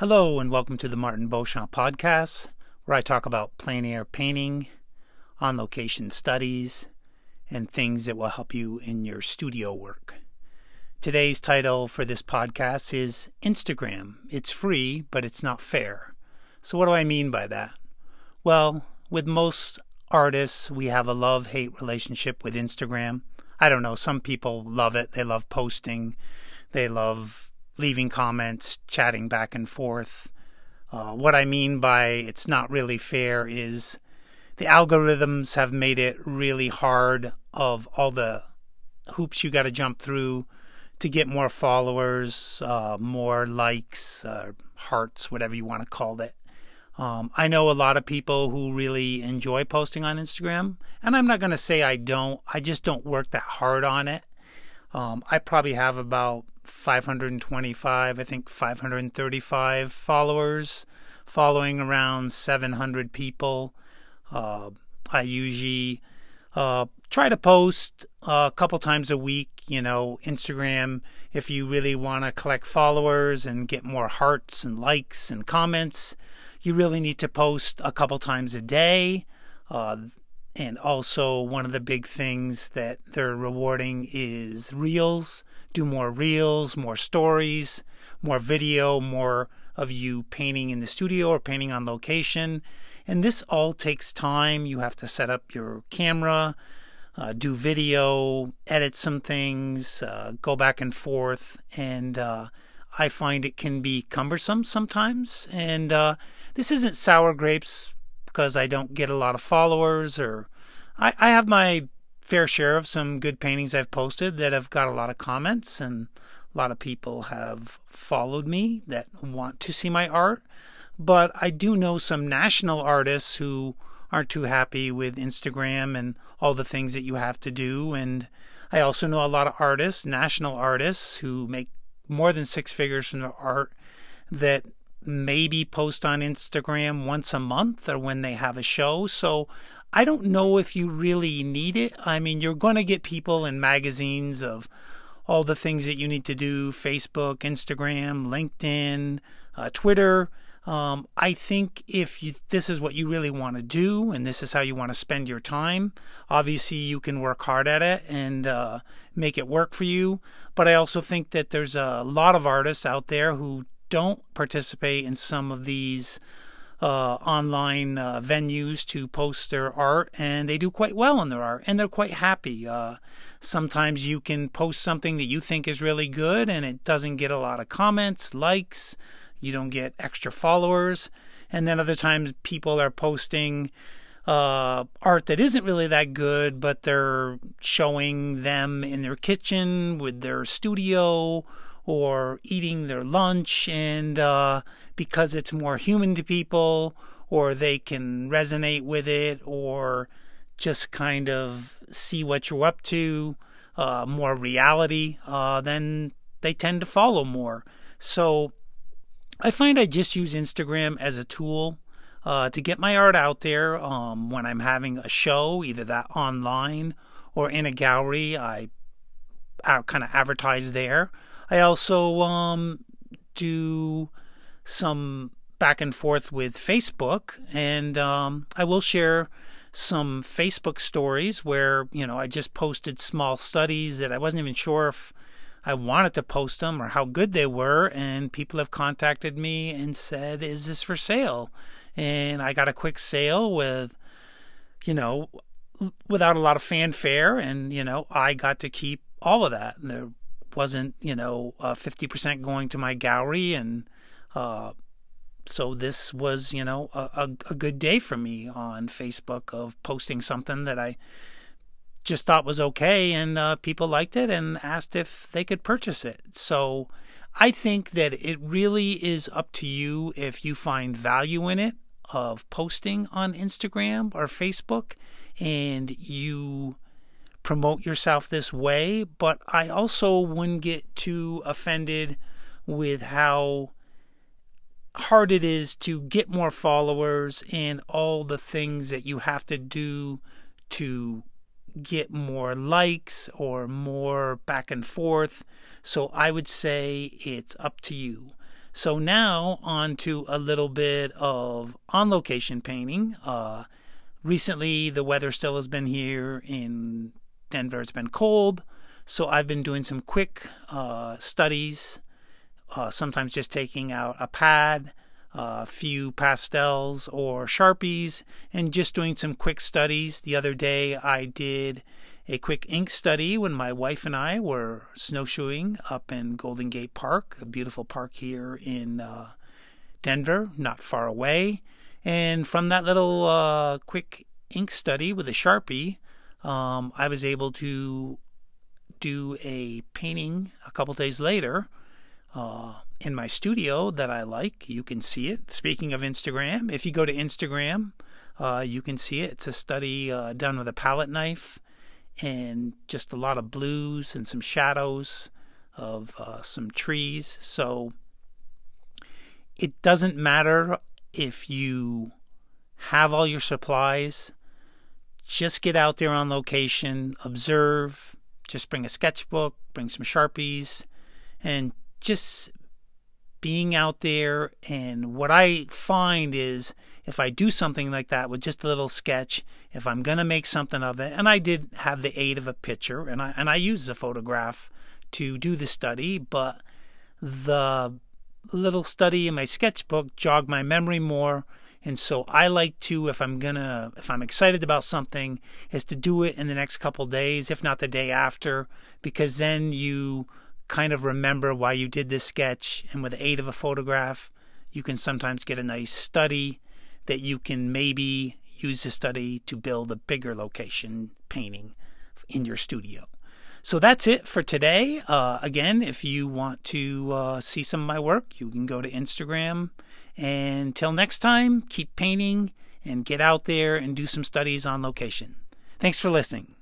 Hello, and welcome to the Martin Beauchamp podcast, where I talk about plein air painting, on location studies, and things that will help you in your studio work. Today's title for this podcast is Instagram. It's free, but it's not fair. So, what do I mean by that? Well, with most artists, we have a love hate relationship with Instagram. I don't know, some people love it, they love posting, they love leaving comments, chatting back and forth. Uh, what I mean by it's not really fair is the algorithms have made it really hard of all the hoops you got to jump through to get more followers, uh, more likes, uh, hearts, whatever you want to call it. Um, I know a lot of people who really enjoy posting on Instagram, and I'm not going to say I don't. I just don't work that hard on it. Um, I probably have about 525, I think 535 followers, following around 700 people. Uh, I usually uh, try to post a couple times a week. You know, Instagram, if you really want to collect followers and get more hearts and likes and comments, you really need to post a couple times a day. Uh, and also, one of the big things that they're rewarding is reels. Do more reels, more stories, more video, more of you painting in the studio or painting on location. And this all takes time. You have to set up your camera, uh, do video, edit some things, uh, go back and forth. And uh, I find it can be cumbersome sometimes. And uh, this isn't sour grapes because I don't get a lot of followers or I, I have my fair share of some good paintings I've posted that have got a lot of comments and a lot of people have followed me that want to see my art. But I do know some national artists who aren't too happy with Instagram and all the things that you have to do. And I also know a lot of artists, national artists, who make more than six figures from their art that maybe post on Instagram once a month or when they have a show. So I don't know if you really need it. I mean, you're going to get people in magazines of all the things that you need to do Facebook, Instagram, LinkedIn, uh, Twitter. Um, I think if you, this is what you really want to do and this is how you want to spend your time, obviously you can work hard at it and uh, make it work for you. But I also think that there's a lot of artists out there who don't participate in some of these uh, online uh, venues to post their art, and they do quite well in their art, and they're quite happy. Uh, sometimes you can post something that you think is really good, and it doesn't get a lot of comments, likes, you don't get extra followers, and then other times people are posting uh, art that isn't really that good, but they're showing them in their kitchen with their studio or eating their lunch, and uh, because it's more human to people, or they can resonate with it, or just kind of see what you're up to, uh, more reality, uh, then they tend to follow more. So I find I just use Instagram as a tool uh, to get my art out there. Um, when I'm having a show, either that online or in a gallery, I, I kind of advertise there. I also um, do some back and forth with Facebook, and um, I will share some Facebook stories where you know I just posted small studies that I wasn't even sure if I wanted to post them or how good they were, and people have contacted me and said, "Is this for sale?" And I got a quick sale with, you know, without a lot of fanfare, and you know I got to keep all of that. And there wasn't you know uh, fifty uh, percent going to my gallery, and uh, so this was you know a, a, a good day for me on Facebook of posting something that I just thought was okay, and uh, people liked it and asked if they could purchase it. So I think that it really is up to you if you find value in it of posting on Instagram or Facebook and you promote yourself this way, but I also wouldn't get too offended with how hard it is to get more followers and all the things that you have to do to get more likes or more back and forth. So I would say it's up to you. So now on to a little bit of on location painting. Uh, recently, the weather still has been here in Denver. It's been cold. So I've been doing some quick uh, studies, uh, sometimes just taking out a pad, a few pastels or sharpies, and just doing some quick studies. The other day I did a quick ink study when my wife and I were snowshoeing up in Golden Gate Park, a beautiful park here in uh, Denver, not far away. And from that little uh, quick ink study with a Sharpie, um, I was able to do a painting a couple days later uh, in my studio that I like. You can see it. Speaking of Instagram, if you go to Instagram, uh, you can see it. It's a study uh, done with a palette knife and just a lot of blues and some shadows of uh, some trees. So it doesn't matter if you have all your supplies. Just get out there on location, observe, just bring a sketchbook, bring some Sharpies, and just being out there. And what I find is if I do something like that with just a little sketch, if I'm going to make something of it, and I did have the aid of a picture, and I, and I used a photograph to do the study, but the little study in my sketchbook jogged my memory more and so I like to, if I'm gonna, if I'm excited about something, is to do it in the next couple days, if not the day after, because then you kind of remember why you did this sketch. And with the aid of a photograph, you can sometimes get a nice study that you can maybe use the study to build a bigger location painting in your studio. So that's it for today. Uh, again, if you want to uh, see some of my work, you can go to Instagram and until next time, keep painting and get out there and do some studies on location. Thanks for listening.